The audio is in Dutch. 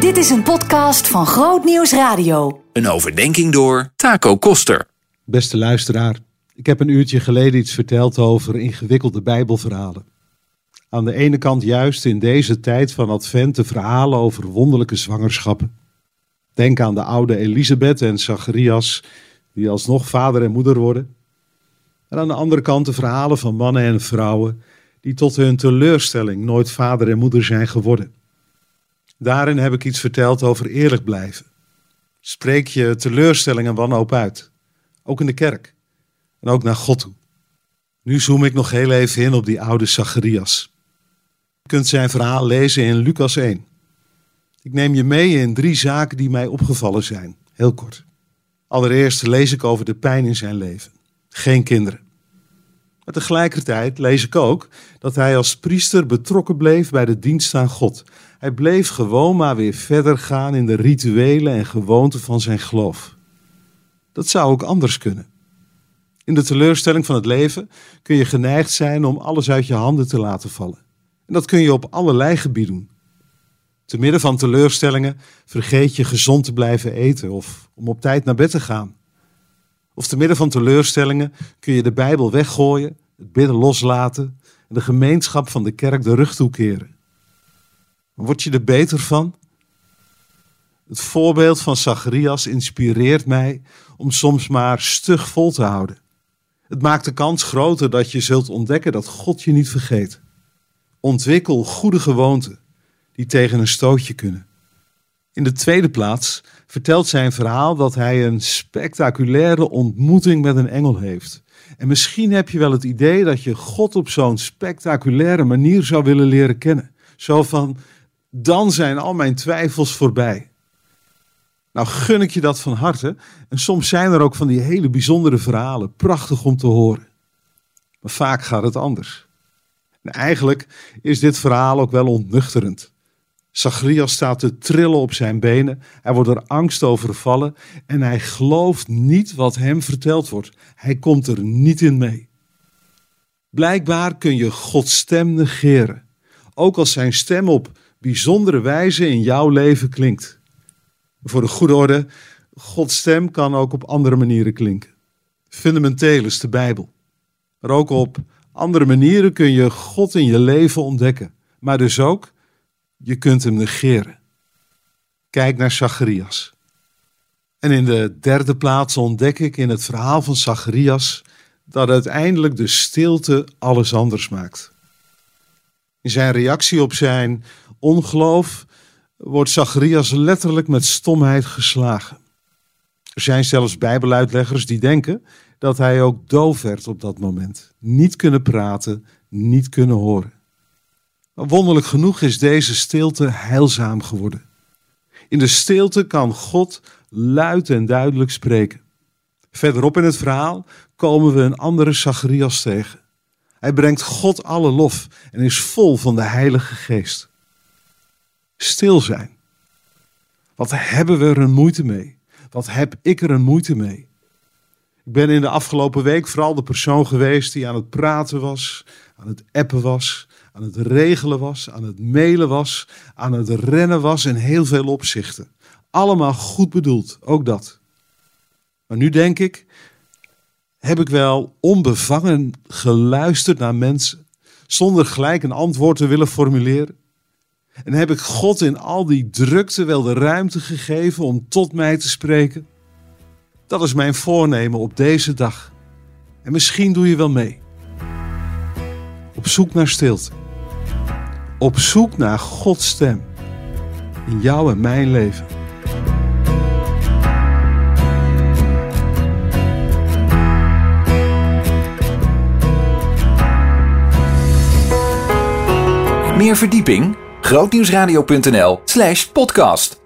Dit is een podcast van Groot Nieuws Radio. Een overdenking door Taco Koster. Beste luisteraar, ik heb een uurtje geleden iets verteld over ingewikkelde Bijbelverhalen. Aan de ene kant juist in deze tijd van Advent de verhalen over wonderlijke zwangerschappen. Denk aan de oude Elisabeth en Zacharias, die alsnog vader en moeder worden. En aan de andere kant de verhalen van mannen en vrouwen die tot hun teleurstelling nooit vader en moeder zijn geworden. Daarin heb ik iets verteld over eerlijk blijven. Spreek je teleurstelling en wanhoop uit, ook in de kerk en ook naar God toe. Nu zoom ik nog heel even in op die oude Zacharias. Je kunt zijn verhaal lezen in Lucas 1. Ik neem je mee in drie zaken die mij opgevallen zijn, heel kort. Allereerst lees ik over de pijn in zijn leven. Geen kinderen. Maar tegelijkertijd lees ik ook dat hij als priester betrokken bleef bij de dienst aan God. Hij bleef gewoon maar weer verder gaan in de rituelen en gewoonten van zijn geloof. Dat zou ook anders kunnen. In de teleurstelling van het leven kun je geneigd zijn om alles uit je handen te laten vallen. En dat kun je op allerlei gebieden doen. Te midden van teleurstellingen vergeet je gezond te blijven eten of om op tijd naar bed te gaan. Of te midden van teleurstellingen kun je de Bijbel weggooien, het bidden loslaten en de gemeenschap van de kerk de rug toekeren. Word je er beter van? Het voorbeeld van Zacharias inspireert mij om soms maar stug vol te houden. Het maakt de kans groter dat je zult ontdekken dat God je niet vergeet. Ontwikkel goede gewoonten die tegen een stootje kunnen. In de tweede plaats vertelt zijn verhaal dat hij een spectaculaire ontmoeting met een engel heeft. En misschien heb je wel het idee dat je God op zo'n spectaculaire manier zou willen leren kennen. Zo van, dan zijn al mijn twijfels voorbij. Nou gun ik je dat van harte. En soms zijn er ook van die hele bijzondere verhalen, prachtig om te horen. Maar vaak gaat het anders. En eigenlijk is dit verhaal ook wel ontnuchterend. Zacharias staat te trillen op zijn benen. Hij wordt er angst overvallen en hij gelooft niet wat hem verteld wordt. Hij komt er niet in mee. Blijkbaar kun je Gods stem negeren, ook als zijn stem op bijzondere wijze in jouw leven klinkt. Voor de goede orde, Gods stem kan ook op andere manieren klinken. Fundamenteel is de Bijbel. Maar ook op andere manieren kun je God in je leven ontdekken. Maar dus ook je kunt hem negeren. Kijk naar Zacharias. En in de derde plaats ontdek ik in het verhaal van Zacharias dat uiteindelijk de stilte alles anders maakt. In zijn reactie op zijn ongeloof wordt Zacharias letterlijk met stomheid geslagen. Er zijn zelfs Bijbeluitleggers die denken dat hij ook doof werd op dat moment. Niet kunnen praten, niet kunnen horen. Wonderlijk genoeg is deze stilte heilzaam geworden. In de stilte kan God luid en duidelijk spreken. Verderop in het verhaal komen we een andere Zacharias tegen. Hij brengt God alle lof en is vol van de Heilige Geest. Stil zijn. Wat hebben we er een moeite mee? Wat heb ik er een moeite mee? Ik ben in de afgelopen week vooral de persoon geweest die aan het praten was, aan het appen was, aan het regelen was, aan het mailen was, aan het rennen was in heel veel opzichten. Allemaal goed bedoeld, ook dat. Maar nu denk ik, heb ik wel onbevangen geluisterd naar mensen, zonder gelijk een antwoord te willen formuleren? En heb ik God in al die drukte wel de ruimte gegeven om tot mij te spreken? Dat is mijn voornemen op deze dag. En misschien doe je wel mee. Op zoek naar stilte. Op zoek naar Gods stem. In jouw en mijn leven. Meer verdieping? grootnieuwsradio.nl slash podcast